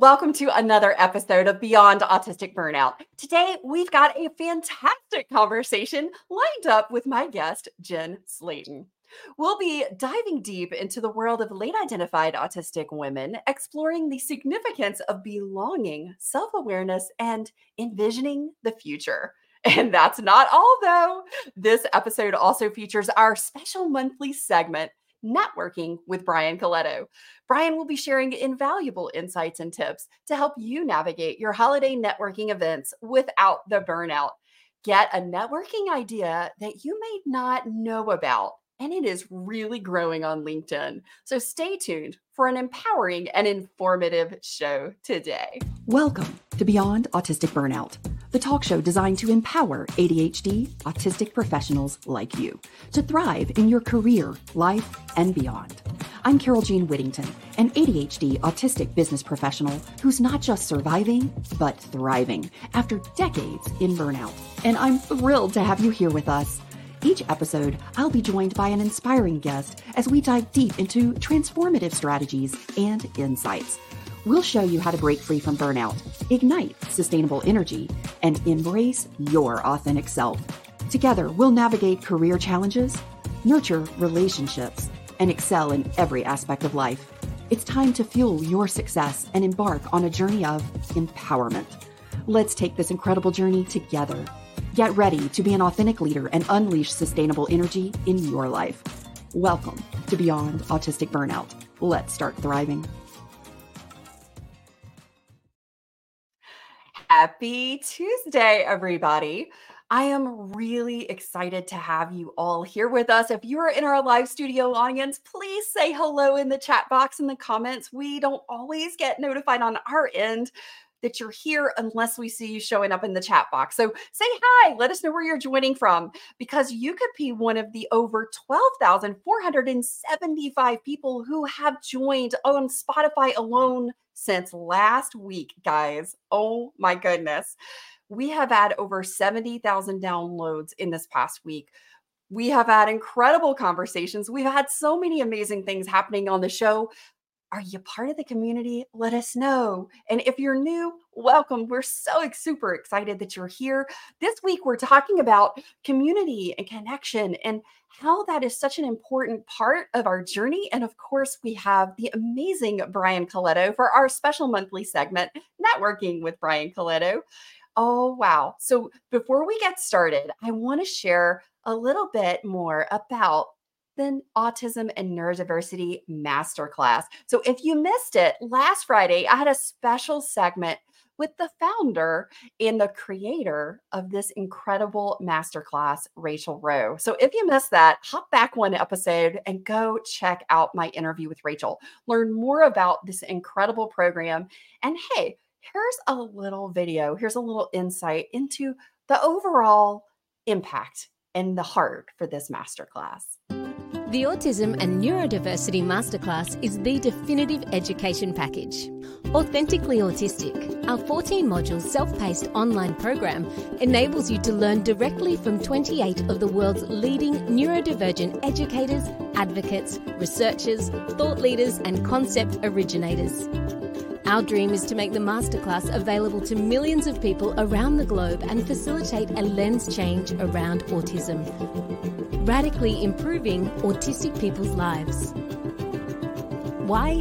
Welcome to another episode of Beyond Autistic Burnout. Today, we've got a fantastic conversation lined up with my guest, Jen Slaton. We'll be diving deep into the world of late identified autistic women, exploring the significance of belonging, self awareness, and envisioning the future. And that's not all, though. This episode also features our special monthly segment, Networking with Brian Coletto. Brian will be sharing invaluable insights and tips to help you navigate your holiday networking events without the burnout. Get a networking idea that you may not know about and it is really growing on LinkedIn. So stay tuned for an empowering and informative show today. Welcome to Beyond Autistic Burnout, the talk show designed to empower ADHD autistic professionals like you to thrive in your career, life, and beyond. I'm Carole Jean Whittington, an ADHD autistic business professional who's not just surviving, but thriving after decades in burnout. And I'm thrilled to have you here with us. Each episode, I'll be joined by an inspiring guest as we dive deep into transformative strategies and insights. We'll show you how to break free from burnout, ignite sustainable energy, and embrace your authentic self. Together, we'll navigate career challenges, nurture relationships, and excel in every aspect of life. It's time to fuel your success and embark on a journey of empowerment. Let's take this incredible journey together. Get ready to be an authentic leader and unleash sustainable energy in your life. Welcome to Beyond Autistic Burnout. Let's start thriving. Happy Tuesday, everybody. I am really excited to have you all here with us. If you are in our live studio audience, please say hello in the chat box in the comments. We don't always get notified on our end that you're here unless we see you showing up in the chat box. So say hi, let us know where you're joining from because you could be one of the over 12,475 people who have joined on Spotify alone since last week, guys. Oh my goodness. We have had over 70,000 downloads in this past week. We have had incredible conversations. We've had so many amazing things happening on the show. Are you part of the community? Let us know. And if you're new, welcome. We're so super excited that you're here. This week, we're talking about community and connection and how that is such an important part of our journey. And of course, we have the amazing Brian Coletto for our special monthly segment, Networking with Brian Coletto. Oh, wow. So before we get started, I want to share a little bit more about the Autism and Neurodiversity Masterclass. So if you missed it last Friday, I had a special segment with the founder and the creator of this incredible masterclass, Rachel Rowe. So if you missed that, hop back one episode and go check out my interview with Rachel. Learn more about this incredible program. And hey, here's a little video, here's a little insight into the overall impact and the heart for this masterclass. The Autism and Neurodiversity Masterclass is the definitive education package. Authentically Autistic, our 14 module self paced online program, enables you to learn directly from 28 of the world's leading neurodivergent educators, advocates, researchers, thought leaders, and concept originators. Our dream is to make the masterclass available to millions of people around the globe and facilitate a lens change around autism radically improving autistic people's lives. Why?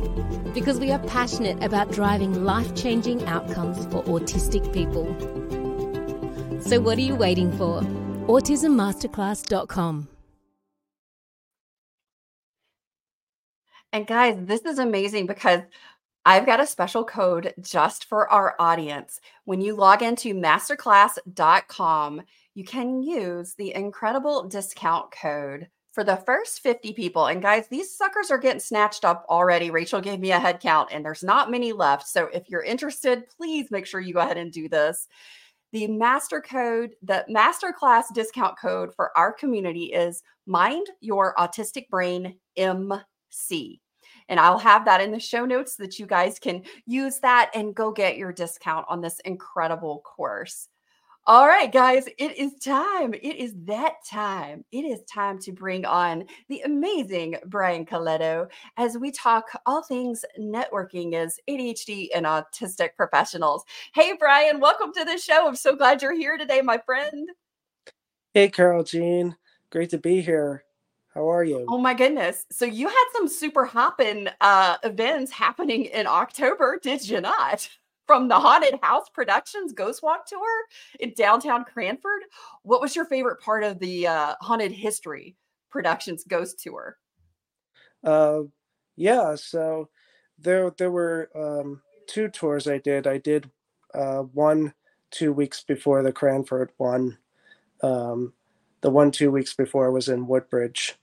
Because we are passionate about driving life changing outcomes for autistic people. So, what are you waiting for? AutismMasterclass.com. And guys, this is amazing because I've got a special code just for our audience. When you log into masterclass.com, you can use the incredible discount code for the first 50 people. And guys, these suckers are getting snatched up already. Rachel gave me a head count and there's not many left. So if you're interested, please make sure you go ahead and do this. The master code, the masterclass discount code for our community is Mind Your Autistic Brain MC. And I'll have that in the show notes so that you guys can use that and go get your discount on this incredible course. All right, guys, it is time. It is that time. It is time to bring on the amazing Brian Coletto as we talk all things networking as ADHD and autistic professionals. Hey, Brian, welcome to the show. I'm so glad you're here today, my friend. Hey, Carole Jean. Great to be here. How are you? Oh my goodness. So you had some super hopping uh, events happening in October, did you not? from the Haunted House Productions Ghost Walk Tour in downtown Cranford. What was your favorite part of the uh, Haunted History Productions Ghost Tour? Uh, yeah, so there there were um, two tours I did. I did uh, one two weeks before the Cranford one. Um, the one two weeks before was in Woodbridge,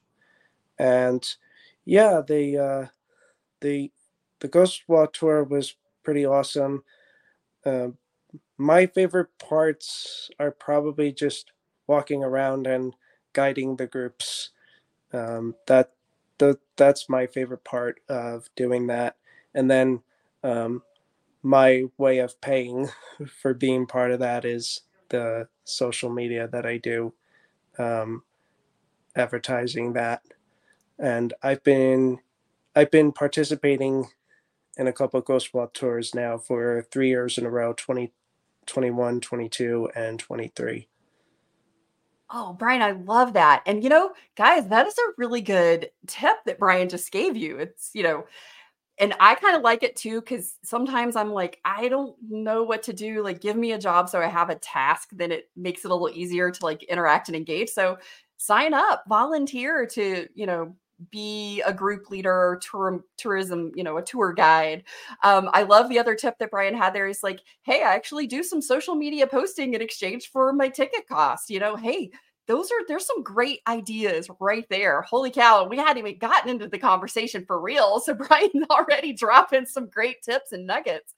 and yeah, the uh, the the Ghost Walk tour was pretty awesome. Uh, my favorite parts are probably just walking around and guiding the groups. Um, that the, that's my favorite part of doing that. And then um, my way of paying for being part of that is the social media that I do, um, advertising that. And I've been I've been participating in a couple of Ghost Walk tours now for three years in a row 20, 21, 22, and 23. Oh, Brian, I love that. And, you know, guys, that is a really good tip that Brian just gave you. It's, you know, and I kind of like it too because sometimes I'm like, I don't know what to do. Like, give me a job so I have a task. Then it makes it a little easier to like interact and engage. So sign up, volunteer to, you know, be a group leader tour, tourism you know a tour guide. Um, i love the other tip that brian had there is like hey i actually do some social media posting in exchange for my ticket cost you know? Hey those are there's some great ideas right there. Holy cow we hadn't even gotten into the conversation for real. So brian's already dropping some great tips and nuggets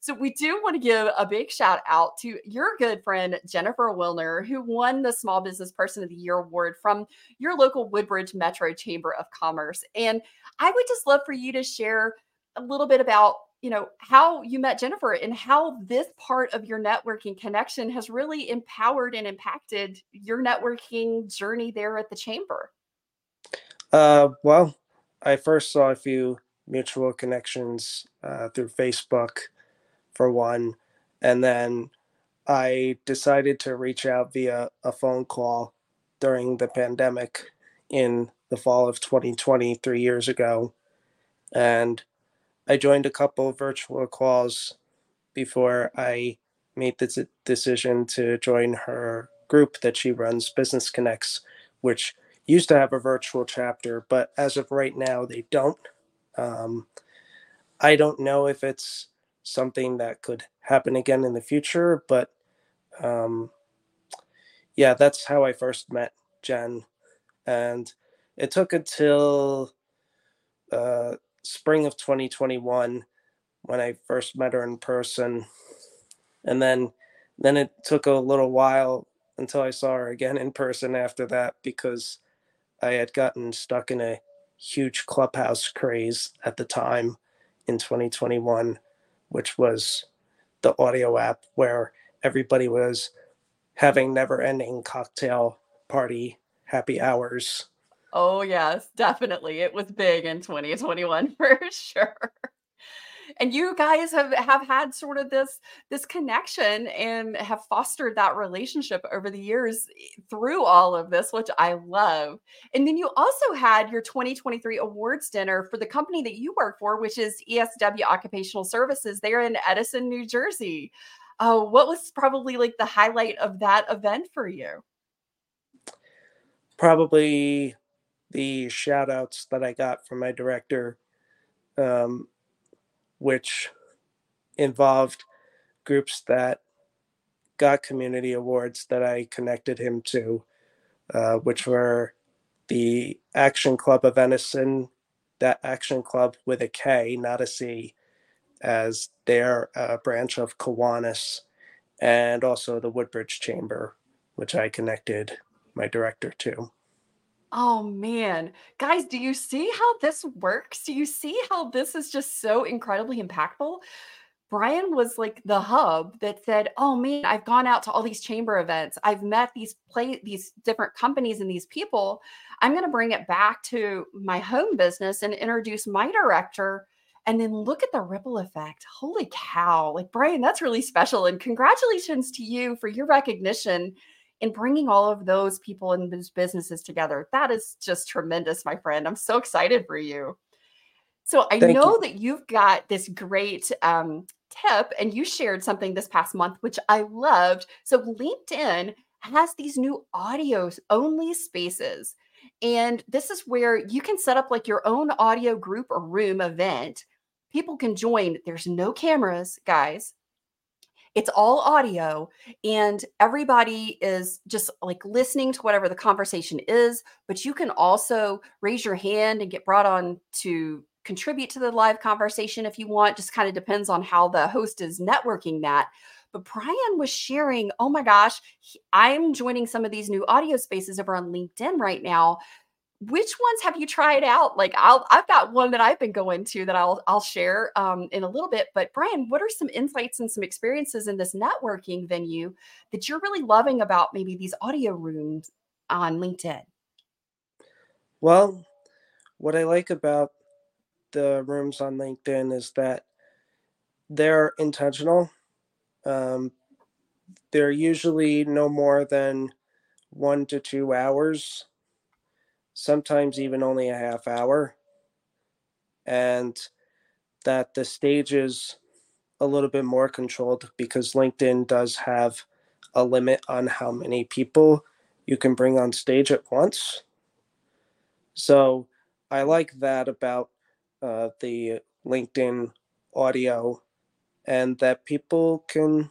so we do want to give a big shout out to your good friend Jennifer Wilner, who won the Small Business Person of the Year award from your local Woodbridge Metro Chamber of Commerce. And I would just love for you to share a little bit about you know how you met Jennifer and how this part of your networking connection has really empowered and impacted your networking journey there at the chamber. Uh, well, I first saw a few mutual connections uh, through Facebook for one. And then I decided to reach out via a phone call during the pandemic in the fall of 2020, three years ago. And I joined a couple of virtual calls before I made the decision to join her group that she runs, Business Connects, which used to have a virtual chapter, but as of right now, they don't. Um, I don't know if it's something that could happen again in the future. But um, yeah, that's how I first met Jen. And it took until uh, spring of 2021 when I first met her in person. And then then it took a little while until I saw her again in person after that because I had gotten stuck in a huge clubhouse craze at the time in 2021 which was the audio app where everybody was having never ending cocktail party happy hours. Oh, yes, definitely. It was big in 2021 for sure and you guys have have had sort of this this connection and have fostered that relationship over the years eh, through all of this which i love. And then you also had your 2023 awards dinner for the company that you work for which is esw occupational services they're in edison new jersey. Uh, what was probably like the highlight of that event for you? Probably the shout outs that i got from my director um, which involved groups that got community awards that I connected him to, uh, which were the Aktion Club of Edison, that Aktion Club with a K, not a C, as their uh, branch of Kiwanis, and also the Woodbridge Chamber, which I connected my director to. Oh man. Guys, do you see how this works? Do you see how this is just so incredibly impactful? Brian was like the hub that said, "Oh man, I've gone out to all these chamber events. I've met these play these different companies and these people. I'm going to bring it back to my home business and introduce my director and then look at the ripple effect. Holy cow. Like Brian, that's really special and congratulations to you for your recognition in bringing all of those people and those businesses together. That is just tremendous, my friend. I'm so excited for you. So I Thank know you. that you've got this great um, tip and you shared something this past month, which I loved. So LinkedIn has these new audio only spaces. And this is where you can set up like your own audio group or room event. People can join. There's no cameras, guys. It's all audio, and everybody is just like listening to whatever the conversation is. But you can also raise your hand and get brought on to contribute to the live conversation if you want. Just kind of depends on how the host is networking that. But Brian was sharing, oh my gosh, he, I'm joining some of these new audio spaces over on LinkedIn right now. Which ones have you tried out? Like I'll I've got one that I've been going to that I'll I'll share um, in a little bit. But Brian, what are some insights and some experiences in this networking venue that you're really loving about maybe these audio rooms on LinkedIn? Well, what I like about the rooms on LinkedIn is that they're intentional. Um, they're usually no more than one to two hours, sometimes even only a half hour. And that the stage is a little bit more controlled because LinkedIn does have a limit on how many people you can bring on stage at once. So I like that about uh, the LinkedIn audio and that people can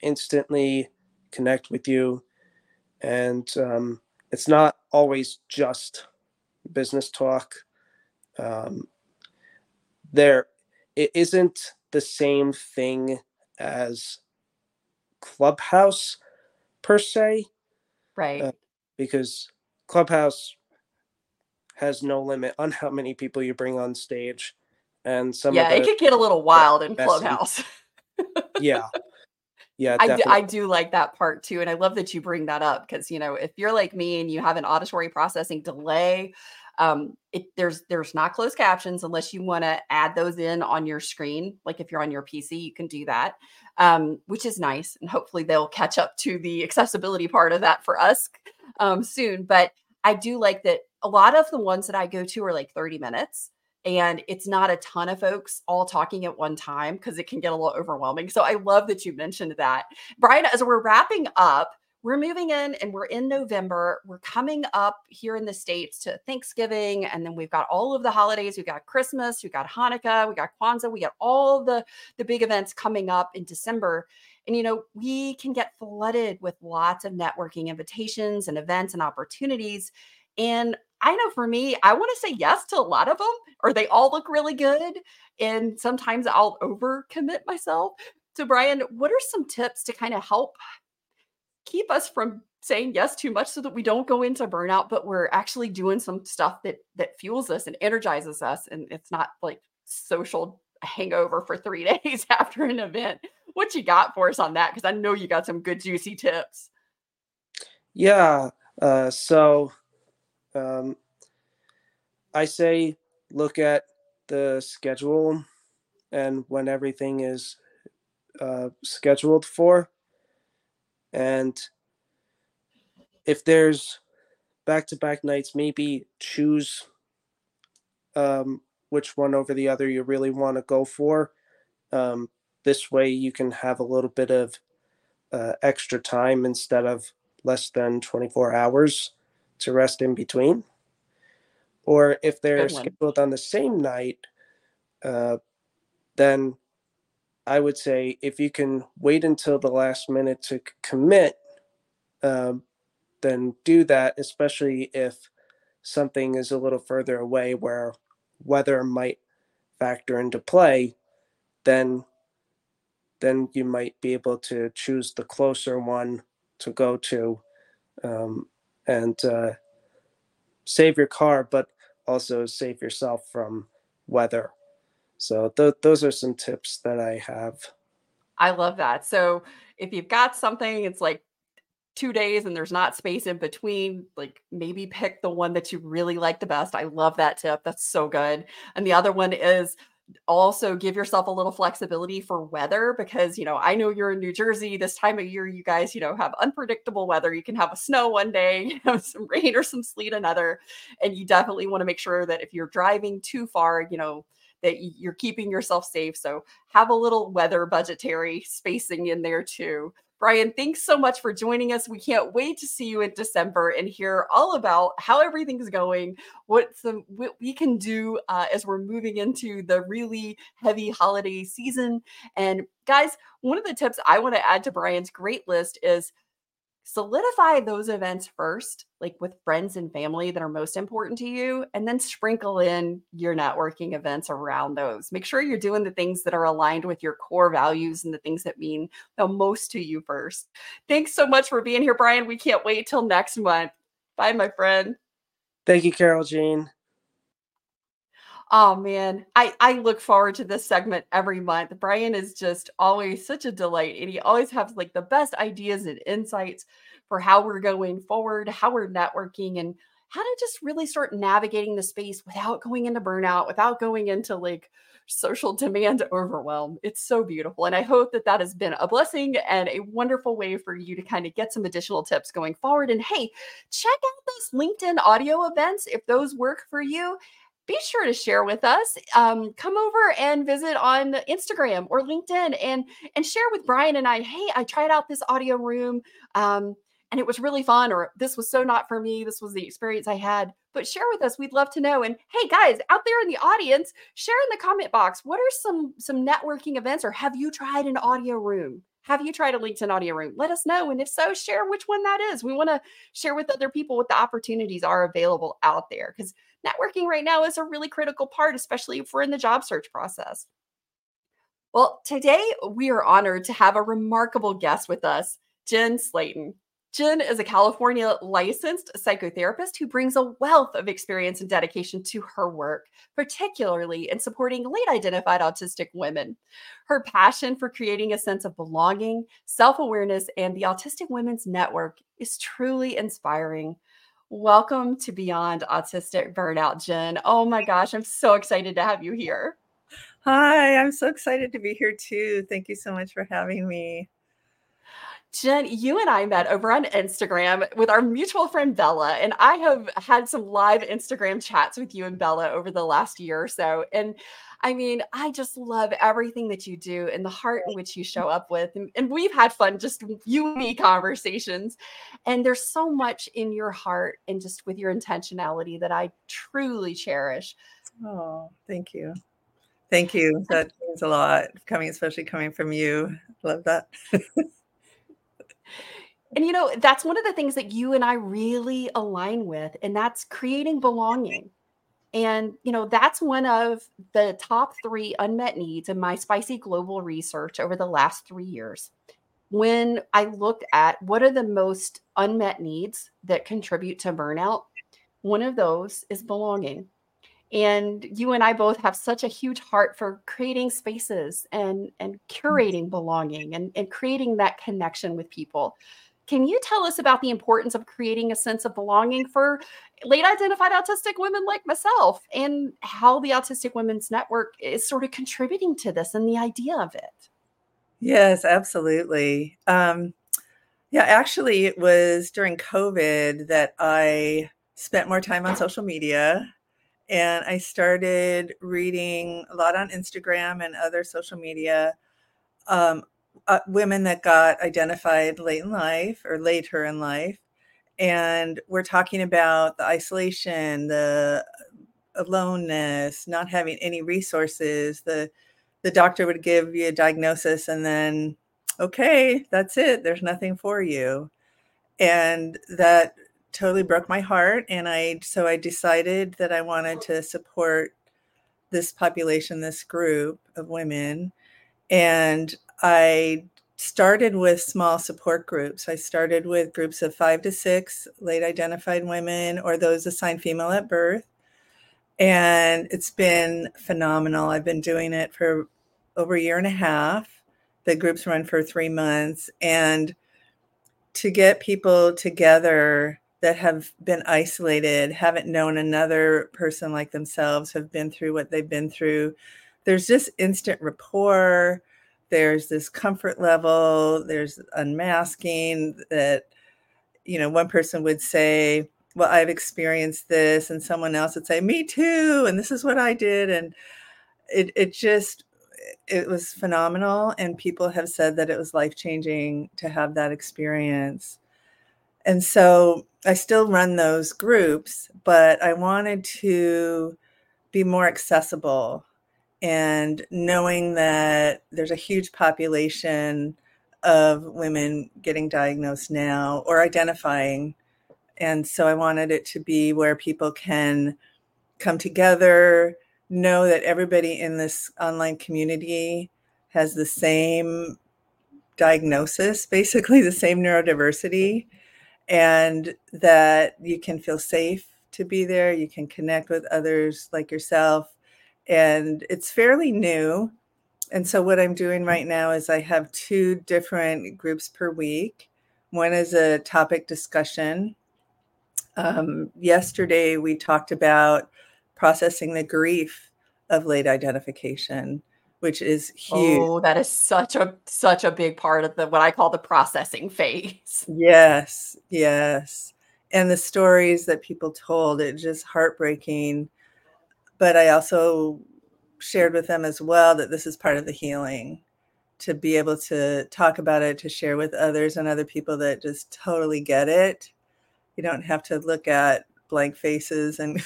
instantly connect with you. And um, it's not always just business talk. Um, there, it isn't the same thing as Clubhouse per se. Right. Uh, because Clubhouse has no limit on how many people you bring on stage. And some yeah, the, it could get a little wild in Clubhouse. yeah. Yeah, I do, I do like that part too. And I love that you bring that up because, you know, if you're like me and you have an auditory processing delay, um, it, there's there's not closed captions unless you want to add those in on your screen. Like if you're on your PC, you can do that, um, which is nice. And hopefully they'll catch up to the accessibility part of that for us um, soon. But I do like that a lot of the ones that I go to are like 30 minutes and it's not a ton of folks all talking at one time because it can get a little overwhelming. So I love that you mentioned that. Brian, as we're wrapping up, we're moving in and we're in November. We're coming up here in the States to Thanksgiving. And then we've got all of the holidays. We've got Christmas, we've got Hanukkah, we got Kwanzaa, we got all the, the big events coming up in December. And, you know, we can get flooded with lots of networking invitations and events and opportunities. And I know for me, I want to say yes to a lot of them, or they all look really good. And sometimes I'll overcommit myself. So, Brian, what are some tips to kind of help keep us from saying yes too much so that we don't go into burnout, but we're actually doing some stuff that that fuels us and energizes us, and it's not like social hangover for three days after an event. What you got for us on that? Because I know you got some good juicy tips. Yeah. Uh, so um, I say look at the schedule and when everything is uh, scheduled for. And if there's back to back nights, maybe choose um, which one over the other you really want to go for. Um, this way, you can have a little bit of uh, extra time instead of less than 24 hours to rest in between. Or if they're scheduled on the same night, uh, then I would say if you can wait until the last minute to commit, um, then do that, especially if something is a little further away where weather might factor into play, then then you might be able to choose the closer one to go to um, and uh, save your car, but also save yourself from weather. So th- those are some tips that I have. I love that. So if you've got something, it's like two days and there's not space in between, like maybe pick the one that you really like the best. I love that tip. That's so good. And the other one is also give yourself a little flexibility for weather because you know i know you're in new jersey this time of year you guys you know have unpredictable weather. You can have a snow one day have some rain or some sleet another and you definitely want to make sure that if you're driving too far you know that you're keeping yourself safe. So have a little weather budgetary spacing in there too Brian, thanks so much for joining us. We can't wait to see you in December and hear all about how everything's going, what some what we can do uh, as we're moving into the really heavy holiday season. And guys, one of the tips I want to add to Brian's great list is solidify those events first, like with friends and family that are most important to you, and then sprinkle in your networking events around those. Make sure you're doing the things that are aligned with your core values and the things that mean the most to you first. Thanks so much for being here, Brian. We can't wait till next month. Bye, my friend. Thank you, Carole Jean. Oh man, I I look forward to this segment every month. Brian is just always such a delight, and he always has like the best ideas and insights for how we're going forward, how we're networking, and how to just really start navigating the space without going into burnout, without going into like social demand overwhelm. It's so beautiful. And I hope that that has been a blessing and a wonderful way for you to kind of get some additional tips going forward. And hey, check out those LinkedIn audio events if those work for you be sure to share with us. Um, come over and visit on Instagram or LinkedIn and and share with Brian and I. Hey, I tried out this audio room. Um, and it was really fun, or this was so not for me. This was the experience I had. But share with us. We'd love to know. And hey, guys out there in the audience, share in the comment box. What are some some networking events, or have you tried an audio room? Have you tried a LinkedIn audio room? Let us know. And if so, share which one that is. We want to share with other people what the opportunities are available out there because networking right now is a really critical part, especially if we're in the job search process. Well, today we are honored to have a remarkable guest with us, Jen Slaton. Jen is a California licensed psychotherapist who brings a wealth of experience and dedication to her work, particularly in supporting late identified autistic women. Her passion for creating a sense of belonging, self awareness, and the Autistic Women's Network is truly inspiring. Welcome to Beyond Autistic Burnout, Jen. Oh my gosh, I'm so excited to have you here. Hi, I'm so excited to be here too. Thank you so much for having me. Jen, you and I met over on Instagram with our mutual friend Bella, and I have had some live Instagram chats with you and Bella over the last year or so. And I mean, I just love everything that you do and the heart in which you show up with. And, and we've had fun, just you and me conversations. And there's so much in your heart and just with your intentionality that I truly cherish. Oh, thank you. Thank you. That means a lot coming, especially coming from you. Love that. and you know, that's one of the things that you and I really align with, and that's creating belonging. And, you know, that's one of the top three unmet needs in my spicy global research over the last three years. When I looked at what are the most unmet needs that contribute to burnout, one of those is belonging. And you and I both have such a huge heart for creating spaces and, and mm. curating belonging and, and creating that connection with people. Can you tell us about the importance of creating a sense of belonging for late identified autistic women like myself and how the Autistic Women's Network is sort of contributing to this and the idea of it? Yes, absolutely. Um, yeah, actually, it was during COVID that I spent more time on social media and I started reading a lot on Instagram and other social media um, uh, women that got identified late in life or later in life. And we're talking about the isolation, the aloneness, not having any resources. The the doctor would give you a diagnosis and then, okay, that's it. There's nothing for you. And that totally broke my heart. And I so I decided that I wanted to support this population, this group of women. And I started with small support groups. I started with groups of five to six late identified women or those assigned female at birth. and it's been phenomenal. I've been doing it for over a year and a half. The groups run for three months, and to get people together that have been isolated, haven't known another person like themselves, have been through what they've been through. There's just instant rapport. There's this comfort level. There's unmasking that, you know, one person would say, Well, I've experienced this, and someone else would say, Me too. And this is what I did. And it, it just, it was phenomenal. And people have said that it was life changing to have that experience. And so I still run those groups, but I wanted to be more accessible and knowing that there's a huge population of women getting diagnosed now or identifying. And so I wanted it to be where people can come together, know that everybody in this online community has the same diagnosis, basically the same neurodiversity, and that you can feel safe to be there. You can connect with others like yourself and it's fairly new. And so, what I'm doing right now is I have two different groups per week. One is a topic discussion. Um, yesterday, we talked about processing the grief of late identification, which is huge. Oh, that is such a such a big part of the what I call the processing phase. Yes, yes. And the stories that people told, it just heartbreaking but I also shared with them as well that this is part of the healing to be able to talk about it, to share with others and other people that just totally get it. You don't have to look at blank faces and,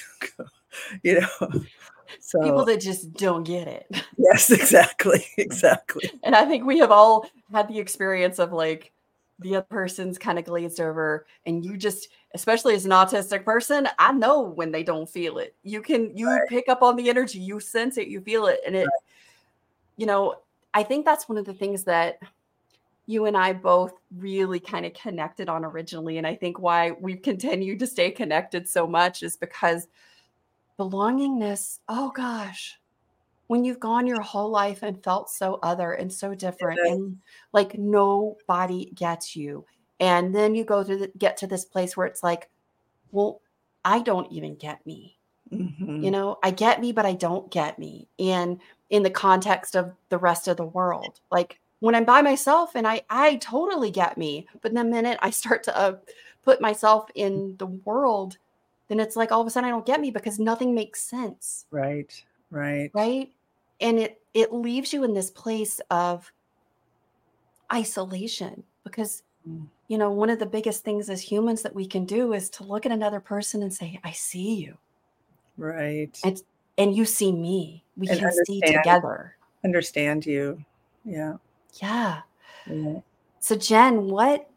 you know, so people that just don't get it. Yes, exactly. Exactly. And I think we have all had the experience of like the other person's kind of glazed over and you just especially as an autistic person, I know when they don't feel it. You can you right. pick up on the energy, you sense it, you feel it, and it. Right. You know, I think that's one of the things that you and I both really kind of connected on originally, and I think why we've continued to stay connected so much is because belongingness. Oh gosh, when you've gone your whole life and felt so other and so different, and like nobody gets you and then you go to the, get to this place where it's like, well, I don't even get me. Mm-hmm. You know, I get me, but I don't get me. And in the context of the rest of the world, like when I'm by myself and I, I totally get me. But the minute I start to uh, put myself in the world, then it's like all of a sudden I don't get me because nothing makes sense. Right. Right. Right. And it, it leaves you in this place of isolation because mm you know, one of the biggest things as humans that we can do is to look at another person and say, I see you. Right. And, and you see me. We and can see together. Understand you. Yeah. Yeah. yeah. So, Jen, what,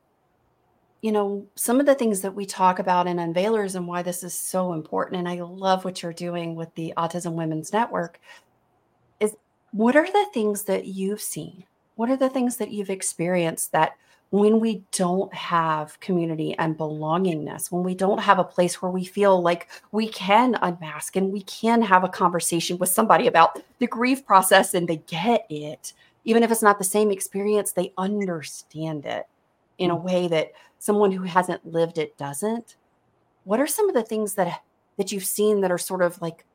you know, some of the things that we talk about in Unveilers and why this is so important, and I love what you're doing with the Autism Women's Network, is what are the things that you've seen? What are the things that you've experienced that when we don't have community and belongingness, when we don't have a place where we feel like we can unmask and we can have a conversation with somebody about the grief process and they get it, even if it's not the same experience, they understand it in a mm. way that someone who hasn't lived it doesn't. What are some of the things that that you've seen that are sort of like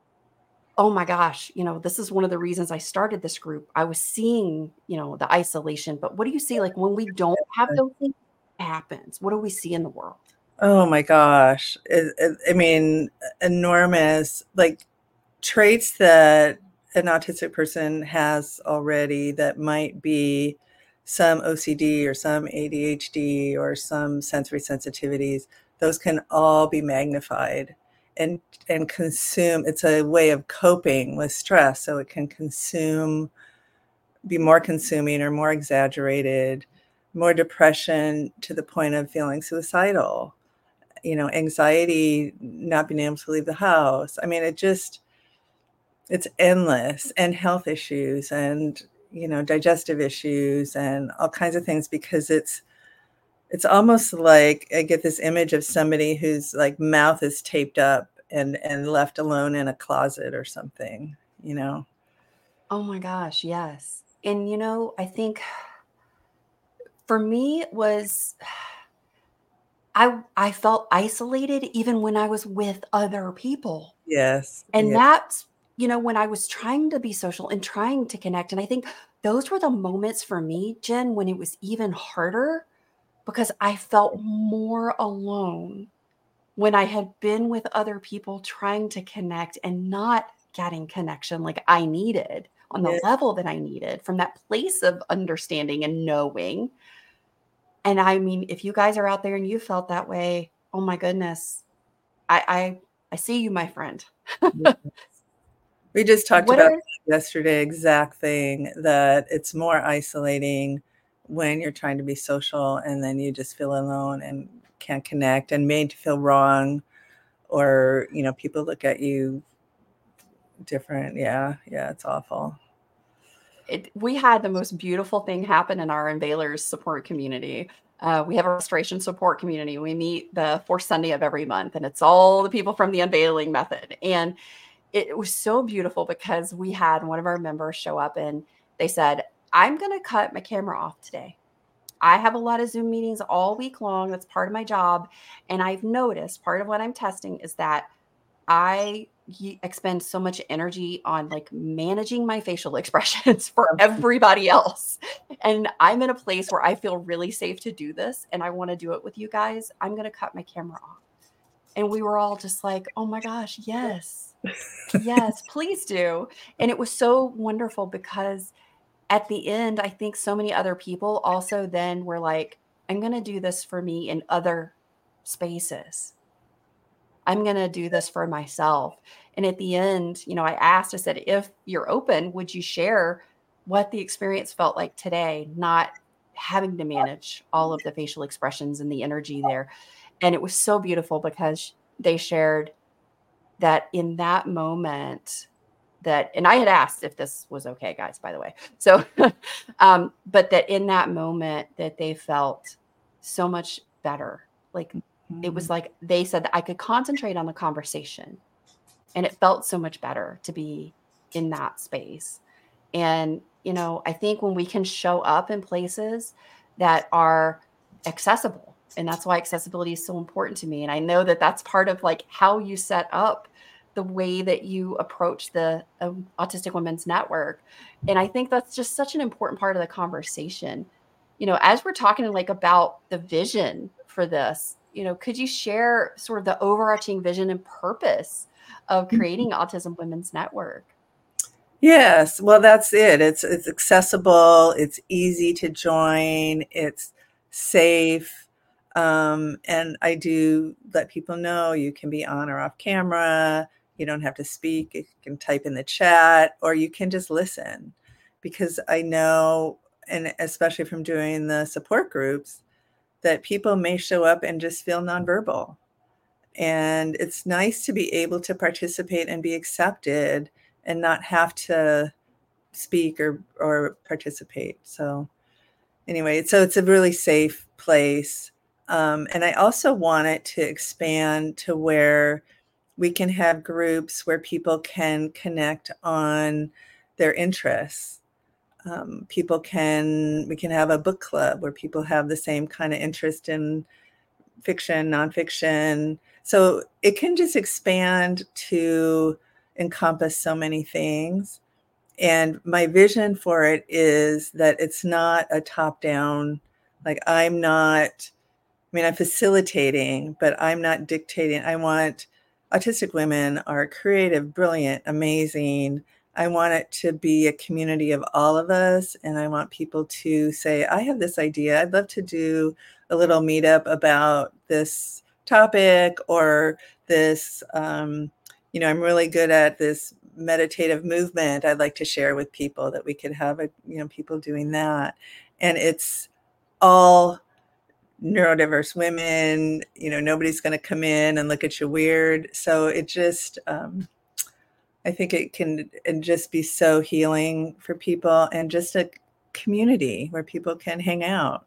oh my gosh, you know, this is one of the reasons I started this group. I was seeing, you know, the isolation, but what do you see like when we don't have those things happens? What do we see in the world? Oh my gosh. It, it, I mean, enormous like traits that an autistic person has already that might be some OCD or some ADHD or some sensory sensitivities, those can all be magnified and and consume it's a way of coping with stress so it can consume be more consuming or more exaggerated more depression to the point of feeling suicidal you know anxiety not being able to leave the house. I mean it just it's endless and health issues and you know digestive issues and all kinds of things because it's it's almost like I get this image of somebody whose like mouth is taped up and and left alone in a closet or something you know Oh my gosh, yes. And you know, I think for me it was I I felt isolated even when I was with other people. yes And yeah that's, you know, when I was trying to be social and trying to connect. And I think those were the moments for me, Jen, when it was even harder because I felt more alone when I had been with other people trying to connect and not getting connection like I needed on the yeah level that I needed from that place of understanding and knowing. And I mean, if you guys are out there and you felt that way, oh my goodness, I I, I see you, my friend. we just talked What about are yesterday exact thing that it's more isolating when you're trying to be social and then you just feel alone and can't connect and made to feel wrong or you know people look at you different yeah yeah it's awful it, we had the most beautiful thing happen in our Unveilers support community. Uh, we have a restoration support community. We meet the fourth Sunday of every month, and it's all the people from the unveiling method. And it was so beautiful because we had one of our members show up and they said, I'm going to cut my camera off today. I have a lot of Zoom meetings all week long. That's part of my job. And I've noticed part of what I'm testing is that I expend so much energy on like managing my facial expressions for everybody else. And I'm in a place where I feel really safe to do this and I want to do it with you guys. I'm going to cut my camera off. And we were all just like, oh my gosh, yes, yes, please do. And it was so wonderful because at the end, I think so many other people also then were like, I'm going to do this for me in other spaces. I'm going to do this for myself. And at the end, you know, I asked, I said, if you're open, would you share what the experience felt like today, not having to manage all of the facial expressions and the energy there? And it was so beautiful because they shared that in that moment, that, and I had asked if this was okay, guys, by the way. So, um, but that in that moment, that they felt so much better. Like it was like they said that I could concentrate on the conversation and it felt so much better to be in that space. And, you know, I think when we can show up in places that are accessible, and that's why accessibility is so important to me. And I know that that's part of like how you set up the way that you approach the um, Autistic Women's Network. And I think that's just such an important part of the conversation. You know, as we're talking like about the vision for this, you know, could you share sort of the overarching vision and purpose of creating Autism Women's Network? Yes, well, that's it. It's it's accessible. It's easy to join. It's safe, um, and I do let people know you can be on or off camera. You don't have to speak. You can type in the chat, or you can just listen, because I know, and especially from doing the support groups, that people may show up and just feel nonverbal, and it's nice to be able to participate and be accepted and not have to speak or or participate so anyway so it's a really safe place um, and i also want it to expand to where we can have groups where people can connect on their interests um, people can we can have a book club where people have the same kind of interest in fiction nonfiction so it can just expand to encompass so many things. And my vision for it is that it's not a top down, like I'm not, I mean, I'm facilitating, but I'm not dictating. I want autistic women are creative, brilliant, amazing. I want it to be a community of all of us. And I want people to say, I have this idea. I'd love to do a little meetup about this topic or this um, you know, I'm really good at this meditative movement. I'd like to share with people that we could have a, you know, people doing that. And it's all neurodiverse women, you know, nobody's going to come in and look at you weird. So it just, um, I think it can and just be so healing for people and just a community where people can hang out.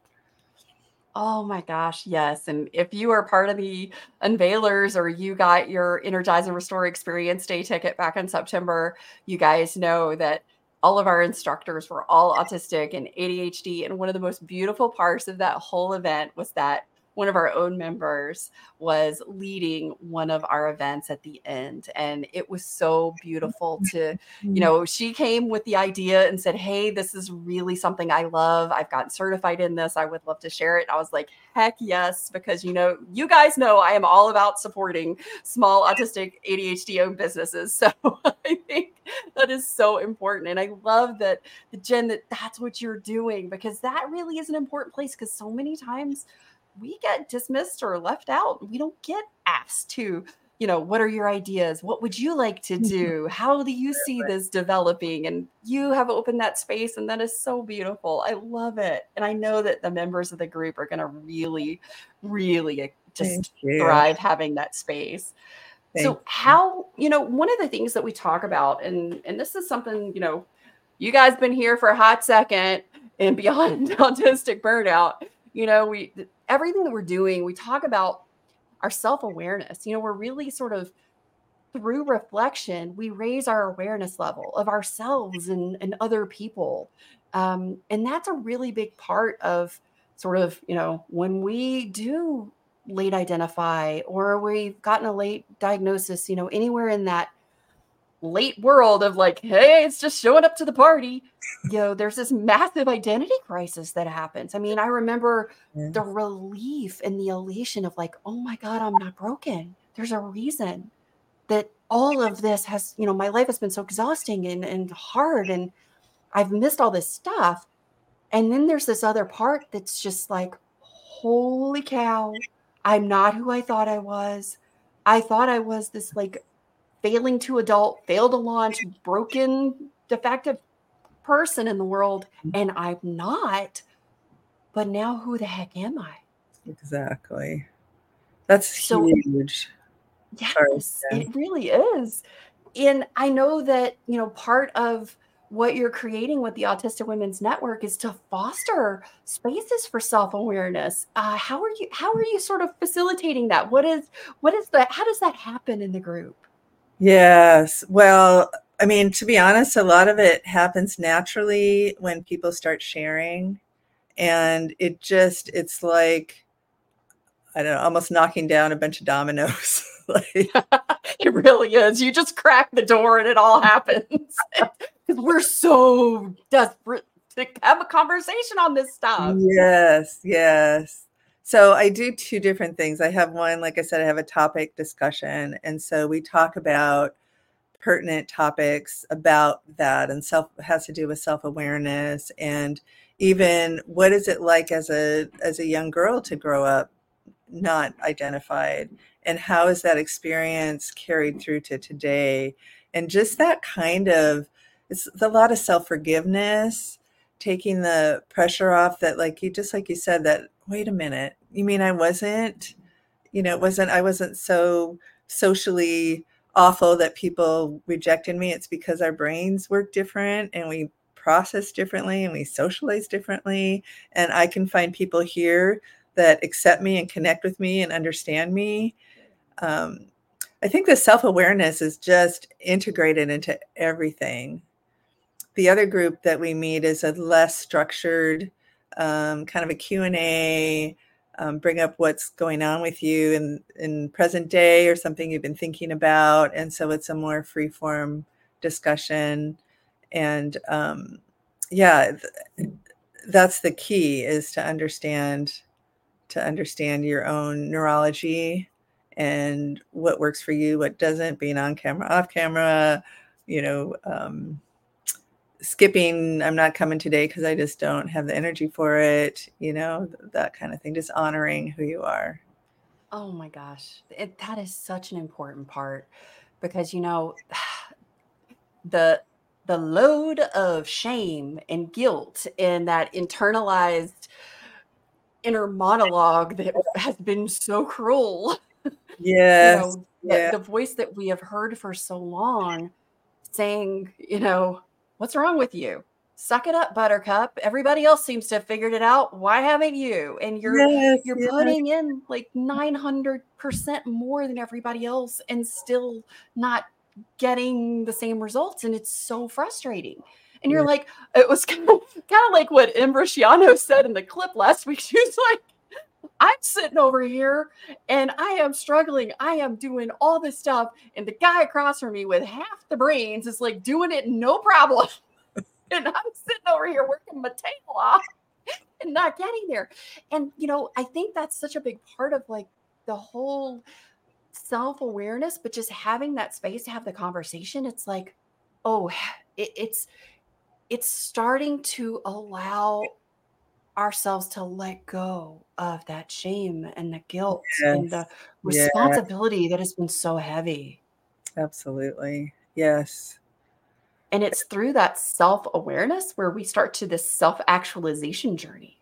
Oh my gosh, yes. And if you are part of the unveilers or you got your Energize and Restore Experience Day ticket back in September, you guys know that all of our instructors were all autistic and ADHD. And one of the most beautiful parts of that whole event was that one of our own members was leading one of our events at the end and it was so beautiful to you mm-hmm. know she came with the idea and said hey this is really something i love. I've gotten certified in this. I would love to share it. I was like heck yes because you know you guys know i am all about supporting small autistic adhd owned businesses so i think that is so important and i love that the jen that that's what you're doing because that really is an important place because so many times we get dismissed or left out. We don't get asked to, you know, what are your ideas? What would you like to do? How do you see this developing? And you have opened that space, and that is so beautiful. I love it. And I know that the members of the group are going to really, really just thrive having that space. Thank so how you know one of the things that we talk about and and this is something you know you guys been here for a hot second and beyond autistic burnout you know we everything that we're doing, we talk about our self awareness. You know, we're really sort of through reflection, we raise our awareness level of ourselves and, and other people. Um, and that's a really big part of sort of, you know, when we do late identify or we've gotten a late diagnosis, you know, anywhere in that late world of like, hey, it's just showing up to the party. You know, there's this massive identity crisis that happens. I mean, I remember yeah. the relief and the elation of like, oh my God, I'm not broken. There's a reason that all of this has, you know, my life has been so exhausting and, and hard and I've missed all this stuff. And then there's this other part that's just like, holy cow, I'm not who I thought I was. I thought I was this like failing to adult, fail to launch, broken, defective person in the world. Mm-hmm. And I'm not. But now who the heck am I? Exactly. That's so, huge. Yes, it really is. And I know that, you know, part of what you're creating with the Autistic Women's Network is to foster spaces for self-awareness. Uh, how are you how are you sort of facilitating that? What is what is that? How does that happen in the group? Yes. Well, I mean, to be honest, a lot of it happens naturally when people start sharing. And it just, it's like, I don't know, almost knocking down a bunch of dominoes. like, it really is. You just crack the door and it all happens. Because we're so desperate to have a conversation on this stuff. Yes, yes. So I do two different things. I have one, like I said, I have a topic discussion. And so we talk about pertinent topics about that and self has to do with self-awareness and even what is it like as a as a young girl to grow up not identified and how is that experience carried through to today and just that kind of it's a lot of self-forgiveness taking the pressure off that like you just like you said that wait a minute you mean i wasn't you know it wasn't i wasn't so socially awful that people rejected me it's because our brains work different and we process differently and we socialize differently. And i can find people here that accept me and connect with me and understand me. Um, i think the self-awareness is just integrated into everything. The other group that we meet is a less structured um, kind of a q&a um, bring up what's going on with you in in present day or something you've been thinking about. And so it's a more free form discussion. And um, yeah th- that's the key is to understand to understand your own neurology and what works for you what doesn't being on camera off camera you know um, skipping i'm not coming today because i just don't have the energy for it you know that kind of thing just honoring who you are oh my gosh it, that is such an important part because you know the the load of shame and guilt and that internalized inner monologue that has been so cruel yes you know, yeah. the, the voice that we have heard for so long saying you know what's wrong with you? suck it up, Buttercup. Everybody else seems to have figured it out. Why haven't you? And you're Yes, you're yes. putting in like 900% more than everybody else and still not getting the same results. And it's so frustrating. And you're Yeah. like, it was kind of, kind of like what Imbriciano said in the clip last week. She was like, I'm sitting over here and I am struggling. I am doing all this stuff. And the guy across from me with half the brains is like doing it no problem. and I'm sitting over here working my tail off and not getting there. And, you know, I think that's such a big part of like the whole self awareness, but just having that space to have the conversation. It's like, oh, it, it's, it's starting to allow ourselves to let go of that shame and the guilt and the Yes. responsibility that has been so heavy. Absolutely. Yes. And it's through that self awareness where we start to this self actualization journey.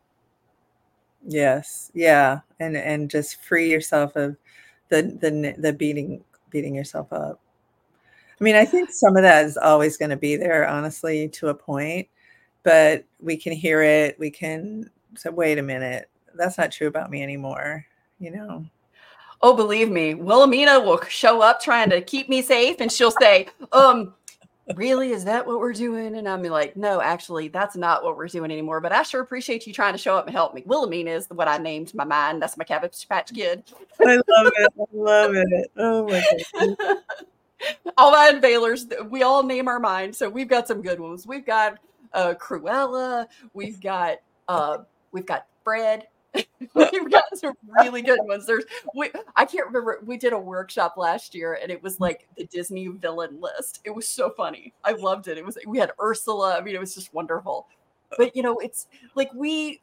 Yes. Yeah. And and just free yourself of the the the beating beating yourself up. I mean, I think some of that is always going to be there, honestly, to a point. But we can hear it. We can say, "Wait a minute, that's not true about me anymore." You know. Oh, believe me, Wilhelmina will show up trying to keep me safe and she'll say, um, really, is that what we're doing? And I'm like, no, actually, that's not what we're doing anymore. But I sure appreciate you trying to show up and help me. Wilhelmina is what I named my mind. That's my Cabbage Patch Kid. I love it. I love it. Oh my god. all my unveilers, we all name our mind. So we've got some good ones. We've got uh Cruella, we've got uh we've got Fred. we've got some really good ones. There's we I can't remember we did a workshop last year and it was like the Disney villain list. It was so funny. I loved it. It was we had Ursula. I mean, it was just wonderful. But you know, it's like we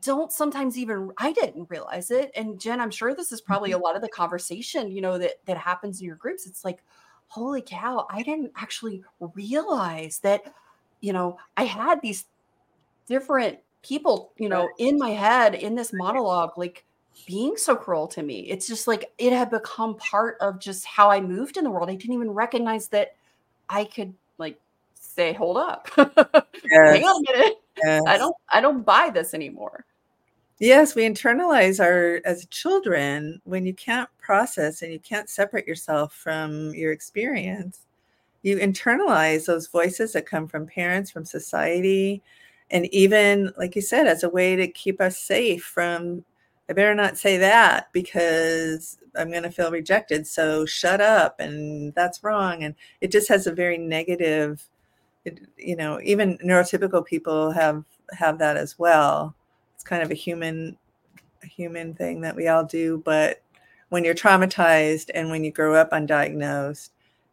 don't sometimes even I didn't realize it. And Jen, I'm sure this is probably a lot of the conversation, you know, that that happens in your groups. It's like, holy cow, I didn't actually realize that, you know, I had these different people, you know, in my head in this monologue, like being so cruel to me. It's just like it had become part of just how I moved in the world. I didn't even recognize that I could like say, hold up. Hang on a minute. I don't I don't buy this anymore. Yes, we internalize our as children when you can't process and you can't separate yourself from your experience. You internalize those voices that come from parents, from society, and even like you said, as a way to keep us safe from I better not say that because I'm going to feel rejected. So shut up and that's wrong and it just has a very negative you know, even neurotypical people have have that as well it's kind of a human a human thing that we all do but when you're traumatized and when you grow up undiagnosed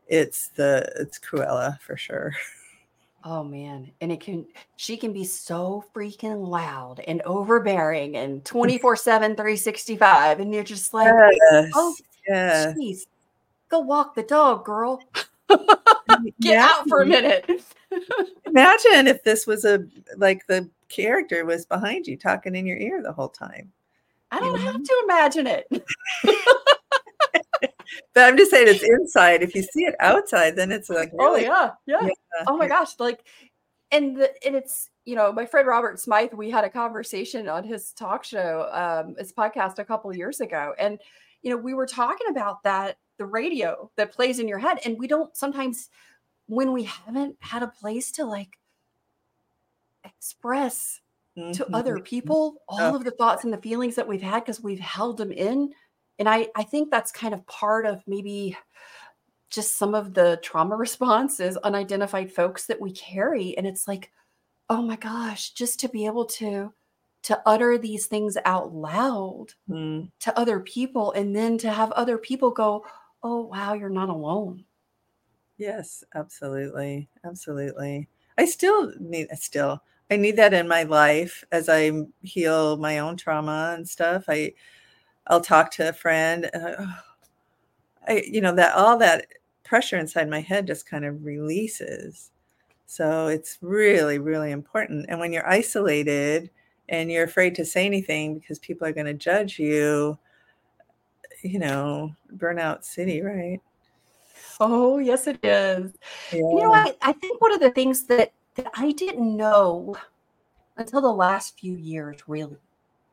it's the it's cruella for sure Oh man. And it can she can be so freaking loud and overbearing and 24-7, 365. And you're just like, oh, yes oh yeah jeez, go walk the dog, girl. Get out for a minute. imagine if this was a like the character was behind you talking in your ear the whole time I don't have to imagine it. But i'm just saying it's inside if you see it outside then it's like Oh yeah, yeah. Yeah. Oh my gosh, like, and the and it's you know my friend Robert Smythe. We had a conversation on his talk show, um, his podcast a couple of years ago, and you know we were talking about that the radio that plays in your head, and we don't sometimes when we haven't had a place to like express to other Mhm. people all Oh. of the thoughts and the feelings that we've had because we've held them in and i i think that's kind of part of maybe just some of the trauma response is unidentified folks that we carry and it's like oh my gosh just to be able to to utter these things out loud Mm. to other people and then to have other people go oh wow you're not alone Yes, absolutely. Absolutely. I still need I still I need that in my life as i heal my own trauma and stuff. I I'll talk to a friend and I, oh, I you know that all that pressure inside my head just kind of releases. So it's really really important. And when you're isolated and you're afraid to say anything because people are going to judge you, you know, burnout city, right? oh yes it is Yeah. You know, I, I think one of the things that that I didn't know until the last few years, really.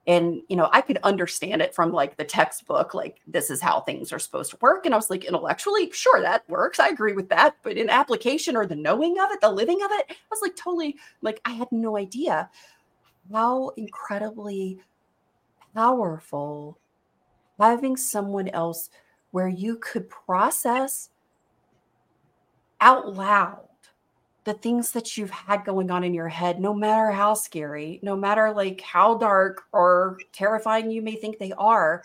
And, you know, I could understand it from like the textbook, like this is how things are supposed to work. And I was like, intellectually, sure, that works. I agree with that. But in application or the knowing of it, the living of it, I was like, totally, like, I had no idea how incredibly powerful having someone else where you could process out loud the things that you've had going on in your head, no matter how scary, no matter like how dark or terrifying you may think they are,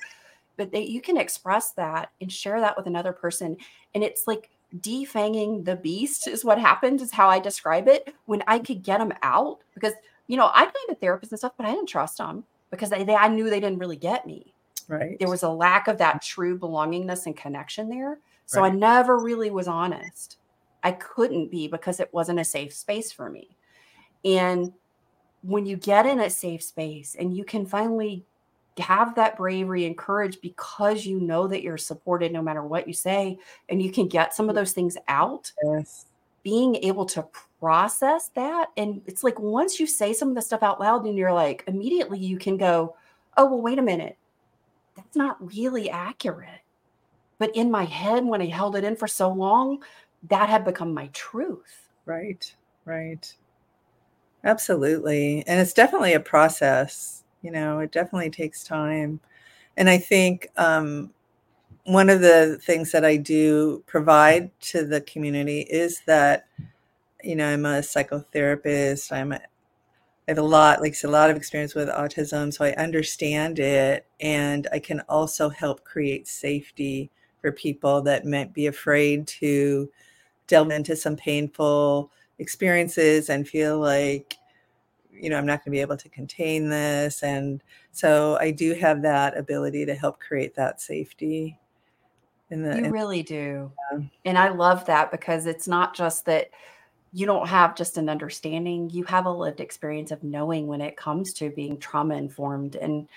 but that you can express that and share that with another person. And it's like defanging the beast is what happened, is how I describe it. When I could get them out, because you know, I played a therapist and stuff, but I didn't trust them because they, they I knew they didn't really get me. Right. There was a lack of that true belongingness and connection there. So Right. I never really was honest. I couldn't be because it wasn't a safe space for me. And when you get in a safe space and you can finally have that bravery and courage because you know that you're supported no matter what you say, and you can get some of mm-hmm. those things out, Yes. being able to process that. And it's like once you say some of the stuff out loud, and you're like, immediately you can go, oh, well, wait a minute. That's not really accurate. But in my head, when I held it in for so long, that had become my truth. Right. Right. Absolutely. And it's definitely a process. You know, it definitely takes time. And I think um, one of the things that I do provide to the community is that, you know, I'm a psychotherapist. I'm a, I have a lot, like a lot of experience with autism, so I understand it, and I can also help create safety for people that might be afraid to delve into some painful experiences and feel like you know i'm not going to be able to contain this and so i do have that ability to help create that safety in the You in- really do. Yeah. And I love that because it's not just that you don't have just an understanding, you have a lived experience of knowing when it comes to being trauma informed and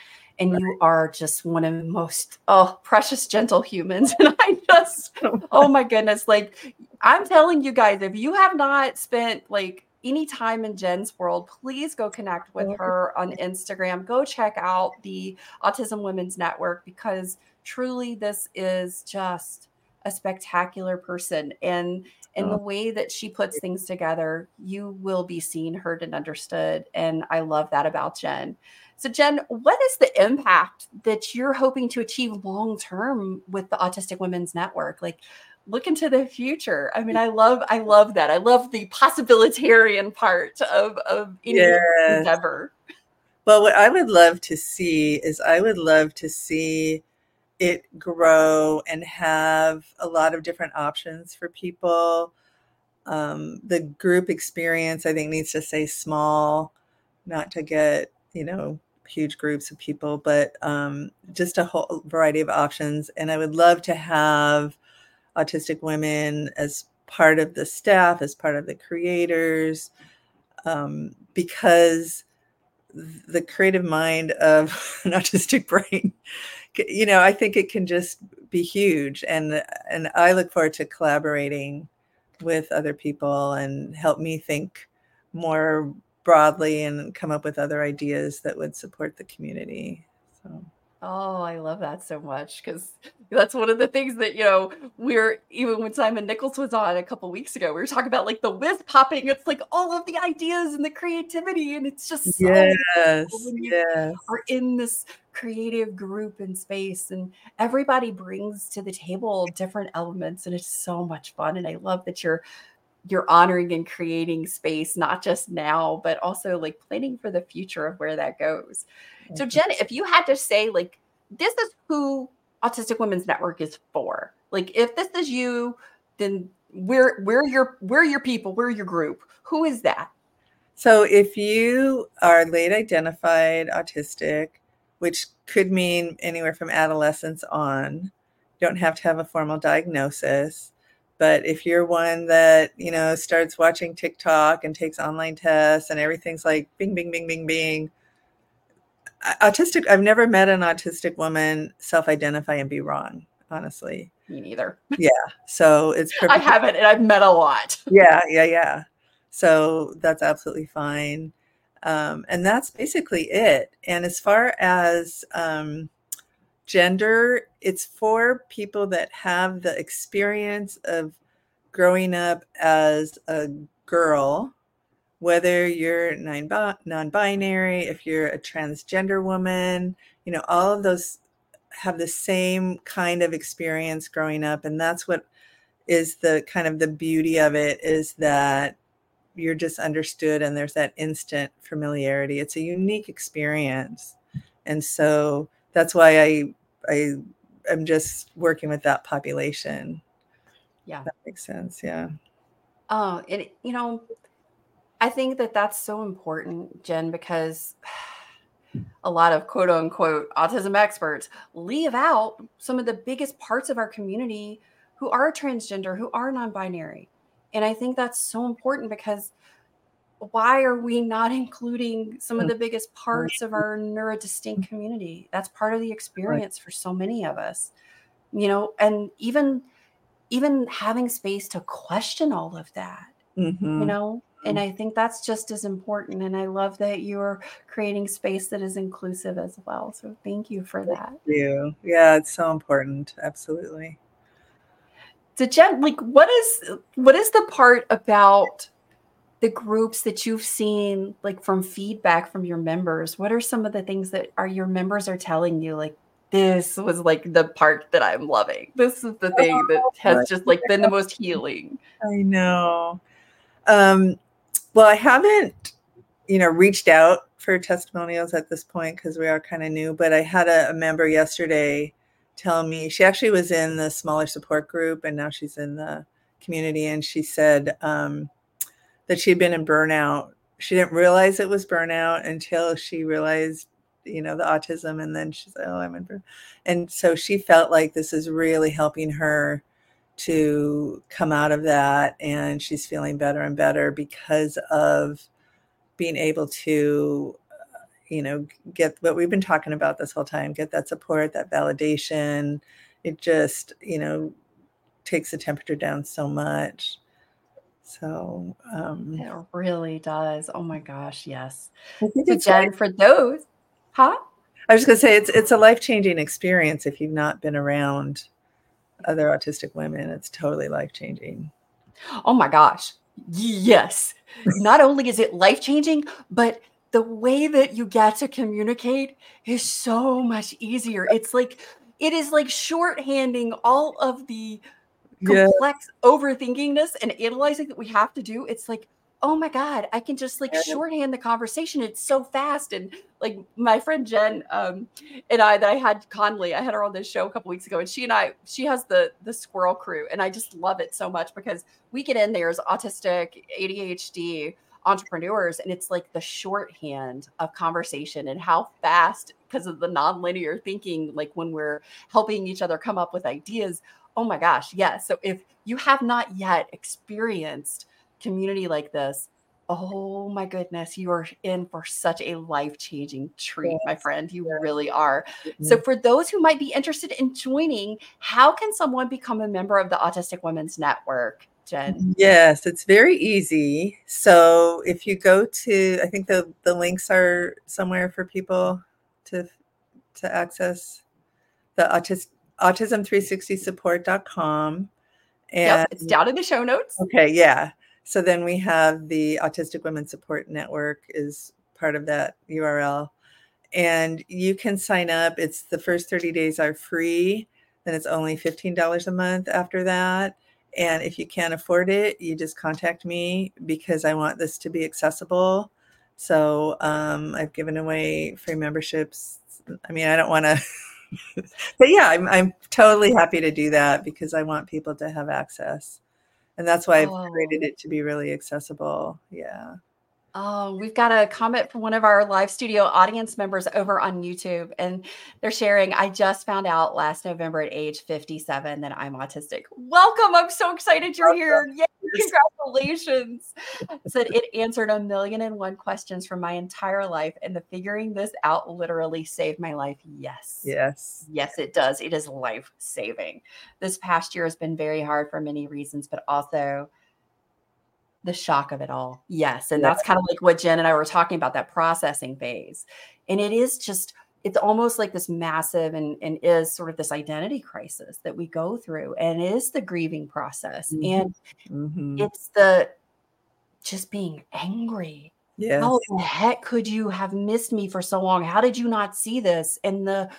and you are just one of the most oh precious gentle humans. And I just oh my goodness like I'm telling you guys if you have not spent like any time in Jen's world, please go connect with her on Instagram. Go check out the Autism Women's Network because truly this is just a spectacular person. And in the way that she puts things together you will be seen heard and understood. And i love that about jen so jen what is the impact that you're hoping to achieve long term with the autistic women's network like look into the future i mean i love i love that i love the possibilitarian part of of any Yes. endeavor Well, what I would love to see is I would love to see it grow and have a lot of different options for people. Um, the group experience, I think, needs to stay small, not to get, you know, huge groups of people, but um, just a whole variety of options. And I would love to have autistic women as part of the staff, as part of the creators, um, because the creative mind of an autistic brain, you know i think it can just be huge and and i look forward to collaborating with other people and help me think more broadly and come up with other ideas that would support the community so Oh, I love that so much because that's one of the things that, you know, we're even when Simon Nichols was on a couple weeks ago, we were talking about like the whiz popping. It's like all of the ideas and the creativity, and it's just so yes yes are in this creative group and space, and everybody brings to the table different elements, and it's so much fun. And I love that you're you're honoring and creating space, not just now, but also like planning for the future of where that goes. So, Jen, if you had to say, like, this is who Autistic Women's Network is for, like, if this is you, then we're we're your we're your people, we're your group. Who is that? So, if you are late identified autistic, which could mean anywhere from adolescence on, you don't have to have a formal diagnosis. But if you're one that, you know, starts watching TikTok and takes online tests and everything's like bing, bing, bing, bing, bing, autistic, I've never met an autistic woman self identify and be wrong, honestly. Me neither. Yeah. So it's perfect. I haven't, and I've met a lot. yeah, yeah, yeah. So that's absolutely fine. Um, and that's basically it. And as far as um, gender, it's for people that have the experience of growing up as a girl, whether you're non binary, if you're a transgender woman, you know, all of those have the same kind of experience growing up. And that's what is the kind of the beauty of it is that you're just understood and there's that instant familiarity. It's a unique experience. And so that's why I I am just working with that population. Yeah. That makes sense. Yeah. Oh, and you know, I think that that's so important, Jen, because a lot of quote unquote autism experts leave out some of the biggest parts of our community who are transgender, who are non binary. And I think that's so important because why are we not including some of the biggest parts of our neurodistinct community? That's part of the experience for so many of us. You know, and even even having space to question all of that. Mm-hmm. You know, and I think that's just as important. And I love that you're creating space that is inclusive as well. So thank you for that. Thank you. Yeah, it's so important. Absolutely. So Jen, like what is what is the part about the groups that you've seen like from feedback from your members? What are some of the things that are your members are telling you like this was like the part that I'm loving. This is the thing that has just like been the most healing. I know. Um, well, I haven't, you know, reached out for testimonials at this point because we are kind of new, but I had a, a, member yesterday tell me she actually was in the smaller support group and now she's in the community. And she said um, that she'd been in burnout. She didn't realize it was burnout until she realized, you know, the autism. And then she's like, oh, I'm in burnout. And so she felt like this is really helping her to come out of that and she's feeling better and better because of being able to uh, you know get what we've been talking about this whole time get that support that validation it just you know takes the temperature down so much so um it really does oh my gosh yes so jen like, for those huh i was just to say it's it's a life-changing experience if you've not been around other autistic women. It's totally life changing. Oh my gosh. Yes. Not only is it life changing, but the way that you get to communicate is so much easier. It's like, it is like shorthanding all of the complex yeah. overthinkingness and analyzing that we have to do. It's like, oh my god i can just like shorthand the conversation it's so fast and like my friend jen um, and i that i had conley i had her on this show a couple weeks ago and she and i she has the the squirrel crew and i just love it so much because we get in there as autistic adhd entrepreneurs and it's like the shorthand of conversation and how fast because of the nonlinear thinking like when we're helping each other come up with ideas oh my gosh yes so if you have not yet experienced community like this, oh my goodness, you are in for such a life changing treat, yes. my friend. You really are. Mm-hmm. So, for those who might be interested in joining, how can someone become a member of the Autistic Women's Network? Jen? Yes, it's very easy. So if you go to, I think the the links are somewhere for people to to access the autism autism360support.com. And yep, it's down in the show notes. Okay, yeah. So then we have the Autistic Women Support Network is part of that URL. And you can sign up. It's the first 30 days are free. Then it's only $15 a month after that. And if you can't afford it, you just contact me because I want this to be accessible. So um, I've given away free memberships. I mean, I don't want to, but yeah, I'm, I'm totally happy to do that because I want people to have access and that's why I've oh. created it to be really accessible. Yeah. Oh, we've got a comment from one of our live studio audience members over on YouTube, and they're sharing. I just found out last November at age 57 that I'm autistic. Welcome. I'm so excited you're here. Yay, congratulations. Said it answered a million and one questions from my entire life, and the figuring this out literally saved my life. Yes. Yes. Yes, it does. It is life saving. This past year has been very hard for many reasons, but also The shock of it all. Yes. And Yeah. that's kind of like what Jen and I were talking about that processing phase. And it is just, it's almost like this massive and, and is sort of this identity crisis that we go through. And it is the grieving process. Mhm. And Mhm. it's the just being angry. Yes. How the heck could you have missed me for so long? How did you not see this? And the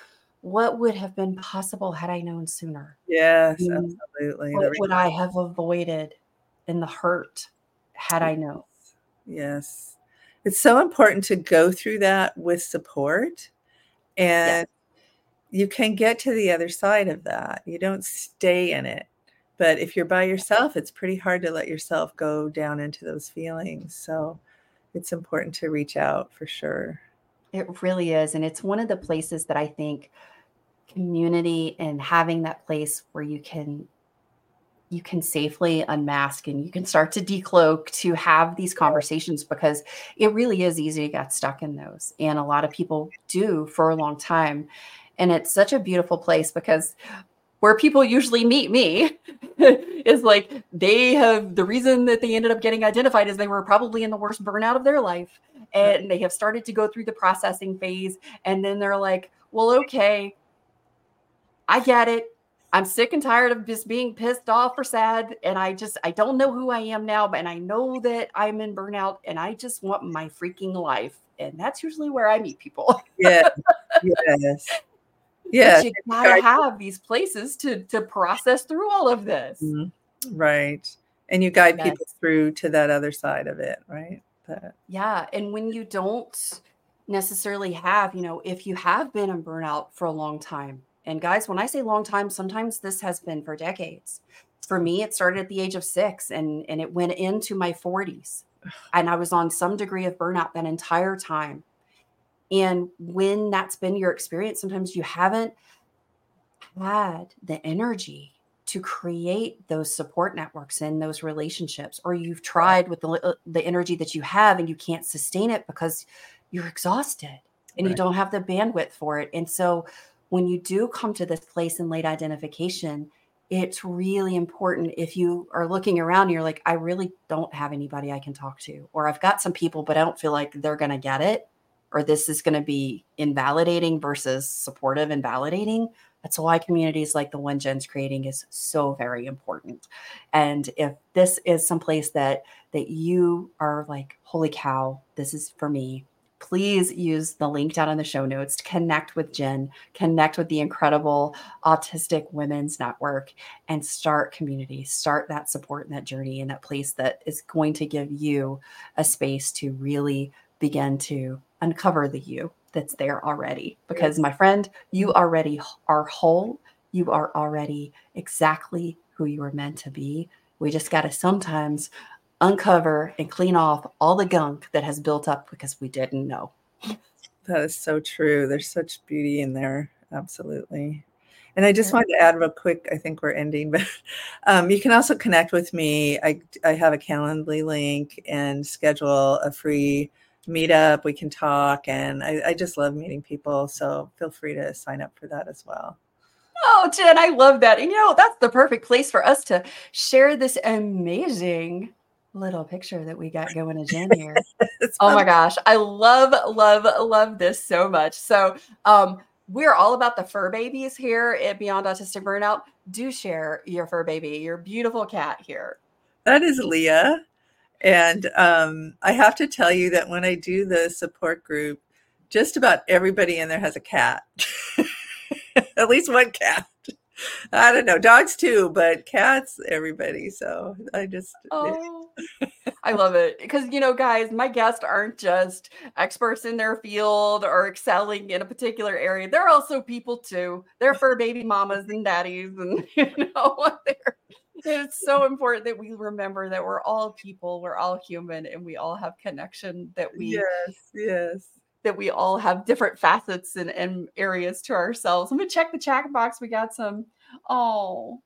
what would have been possible had I known sooner? Yes, Mm. absolutely. What would I have avoided in the hurt had I known? Yes. It's so important to go through that with support. And you can get to the other side of that. You don't stay in it. But if you're by yourself, it's pretty hard to let yourself go down into those feelings. So it's important to reach out for sure. It really is. And it's one of the places that I think community and having that place where you can you can safely unmask and you can start to decloak to have these conversations because it really is easy to get stuck in those. And a lot of people do for a long time. And it's such a beautiful place because where people usually meet me is like they have the reason that they ended up getting identified is they were probably in the worst burnout of their life and they have started to go through the processing phase and then they're like well okay i get it i'm sick and tired of just being pissed off or sad and i just i don't know who i am now but i know that i'm in burnout and i just want my freaking life and that's usually where i meet people Yes. yes. But you gotta have these places to to process through all of this Mhm. Right. And you guide Yes. people through to that other side of it, right? But Yeah. And when you don't necessarily have, you know, if you have been in burnout for a long time, and guys, when I say long time, sometimes this has been for decades. For me, it started at the age of six and, and it went into my 40s. And I was on some degree of burnout that entire time. And when that's been your experience, sometimes you haven't had the energy to create those support networks and those relationships or you've tried with the uh, the energy that you have and you can't sustain it because you're exhausted and you don't have the bandwidth for it and so when you do come to this place in late identification it's really important if you are looking around and you're like I really don't have anybody I can talk to or I've got some people but I don't feel like they're going to get it or this is going to be invalidating versus supportive and validating that's why communities like the one Jen's creating is so very important. And if this is someplace that that you are like, holy cow, this is for me, please use the link down in the show notes to connect with Jen, connect with the incredible Autistic Women's Network, and start community, start that support and that journey in that place that is going to give you a space to really begin to uncover the you that's there already. Because, my friend, you already are whole. You are already exactly who you were meant to be. We just got to sometimes uncover and clean off all the gunk that has built up because we didn't know. that is so true. There's such beauty in there. Absolutely. And I just wanted to add real quick, I think we're ending, but um, you can also connect with me. I, I have a Calendly link and schedule a free meetup. We can talk. And I, I just love meeting people. So feel free to sign up for that as well. Oh, Jen, I love that. And you know, that's the perfect place for us to share this amazing little picture that we got going to Jen here. Oh my gosh. I love, love, love this so much. So um we're all about the fur babies here at Beyond Autistic Burnout. Do share your fur baby, your beautiful cat here. That is Leah. And um, I have to tell you that when I do the support group, just about everybody in there has a cat. At least one cat. I don't know, dogs too, but cats, everybody. So I just, eh. Oh, I love it. Because, you know, guys, my guests aren't just experts in their field or excelling in a particular area. They're also people too. They're fur baby mamas and daddies. And, you know, they're, it's so important that we remember that we're all people, we're all human, and we all have connection, that we yes, yes. That we all have different facets and, and areas to ourselves. Let me check the chat box. We got some. Oh,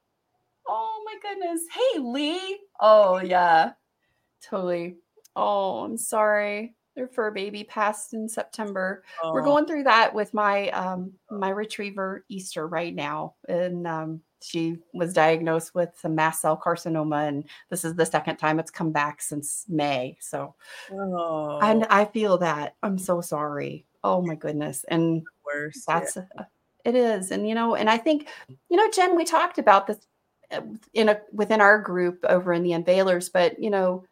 oh my goodness. Hey, Lee. Oh, yeah, totally. Oh, I'm sorry. Their fur baby passed in September. We're going through that with my um my retriever Easter right now, and um she was diagnosed with some mast cell carcinoma, and this is the second time it's come back since May. So, Oh, and I feel that I'm so sorry. Oh my goodness, and worse. that's it is, and you know, and I think you know, Jen, we talked about this uh, in a within our group over in the Unveilers, but you know,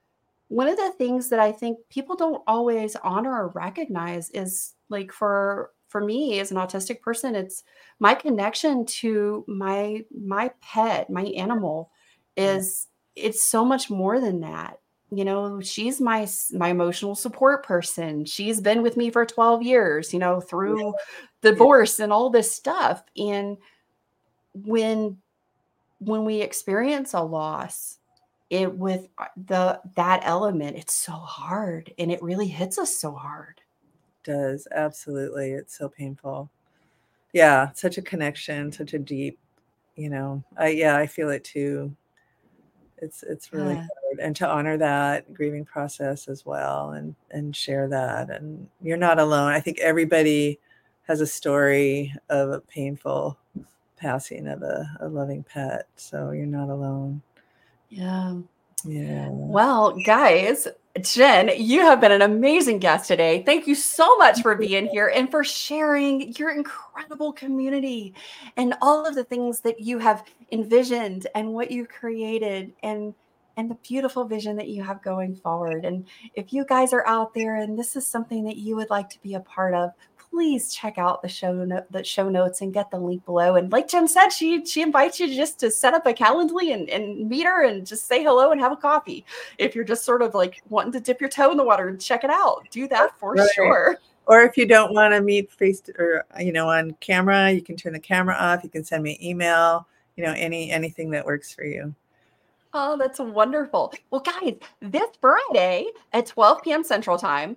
one of the things that I think people don't always honor or recognize is like for for me as an autistic person, it's my connection to my my pet, my animal is it's so much more than that. You know, she's my my emotional support person. She's been with me for 12 years, you know, through divorce and all this stuff. And when when we experience a loss, it with uh, the that element, it's so hard and it really hits us so hard. Does absolutely it's so painful yeah such a connection such a deep you know i yeah i feel it too it's it's really Yeah. hard and to honor that grieving process as well and and share that and you're not alone i think everybody has a story of a painful passing of a, a loving pet so you're not alone Yeah. yeah Well, guys, Jen, you have been an amazing guest today. Thank you so much for being here and for sharing your incredible community and all of the things that you have envisioned and what you created and and the beautiful vision that you have going forward. And if you guys are out there and this is something that you would like to be a part of, please check out the show no- the show notes and get the link below. And like Jen said, she she invites you just to set up a Calendly and, and meet her and just say hello and have a coffee. If you're just sort of like wanting to dip your toe in the water and check it out, do that for Right. sure. or if you don't want to meet face to, or you know on camera you can turn the camera off you can send me email you know any anything that works for you Oh, that's wonderful. Well, guys, this Friday at 12 p.m. Central Time,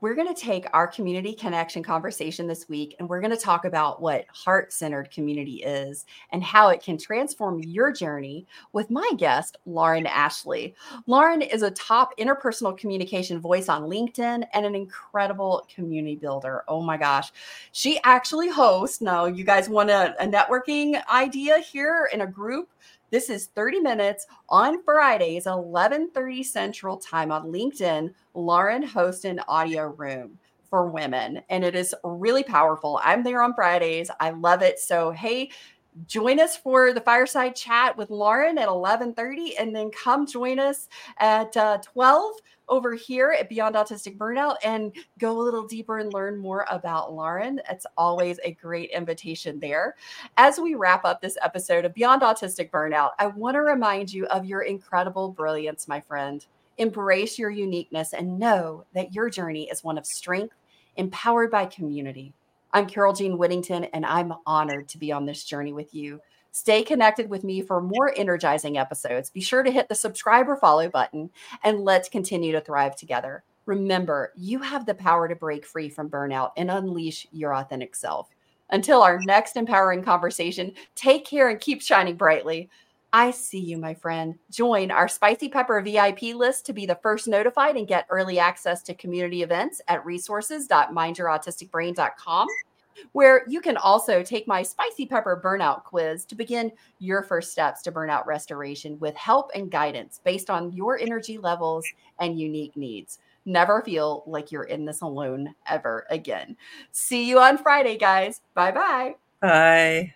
we're going to take our community connection conversation this week and we're going to talk about what heart centered community is and how it can transform your journey with my guest, Lauren Ashley. Lauren is a top interpersonal communication voice on LinkedIn and an incredible community builder. Oh my gosh. She actually hosts, now, you guys want a, a networking idea here in a group? This is 30 minutes on Fridays, 11:30 Central Time on LinkedIn. Lauren hosts an audio room for women, and it is really powerful. I'm there on Fridays. I love it. So, hey, join us for the fireside chat with Lauren at 11:30, and then come join us at uh, 12 over here at Beyond Autistic Burnout and go a little deeper and learn more about Lauren. It's always a great invitation there. As we wrap up this episode of Beyond Autistic Burnout, I want to remind you of your incredible brilliance, my friend. Embrace your uniqueness and know that your journey is one of strength, empowered by community. I'm Carole Jean Whittington, and I'm honored to be on this journey with you. Stay connected with me for more energizing episodes. Be sure to hit the subscribe or follow button, and let's continue to thrive together. Remember, you have the power to break free from burnout and unleash your authentic self. Until our next empowering conversation, take care and keep shining brightly. I see you, my friend. Join our Spicy Pepper VIP list to be the first notified and get early access to community events at resources.mindyourautisticbrain.com, where you can also take my Spicy Pepper Burnout quiz to begin your first steps to burnout restoration with help and guidance based on your energy levels and unique needs. Never feel like you're in this alone ever again. See you on Friday, guys. Bye bye. bye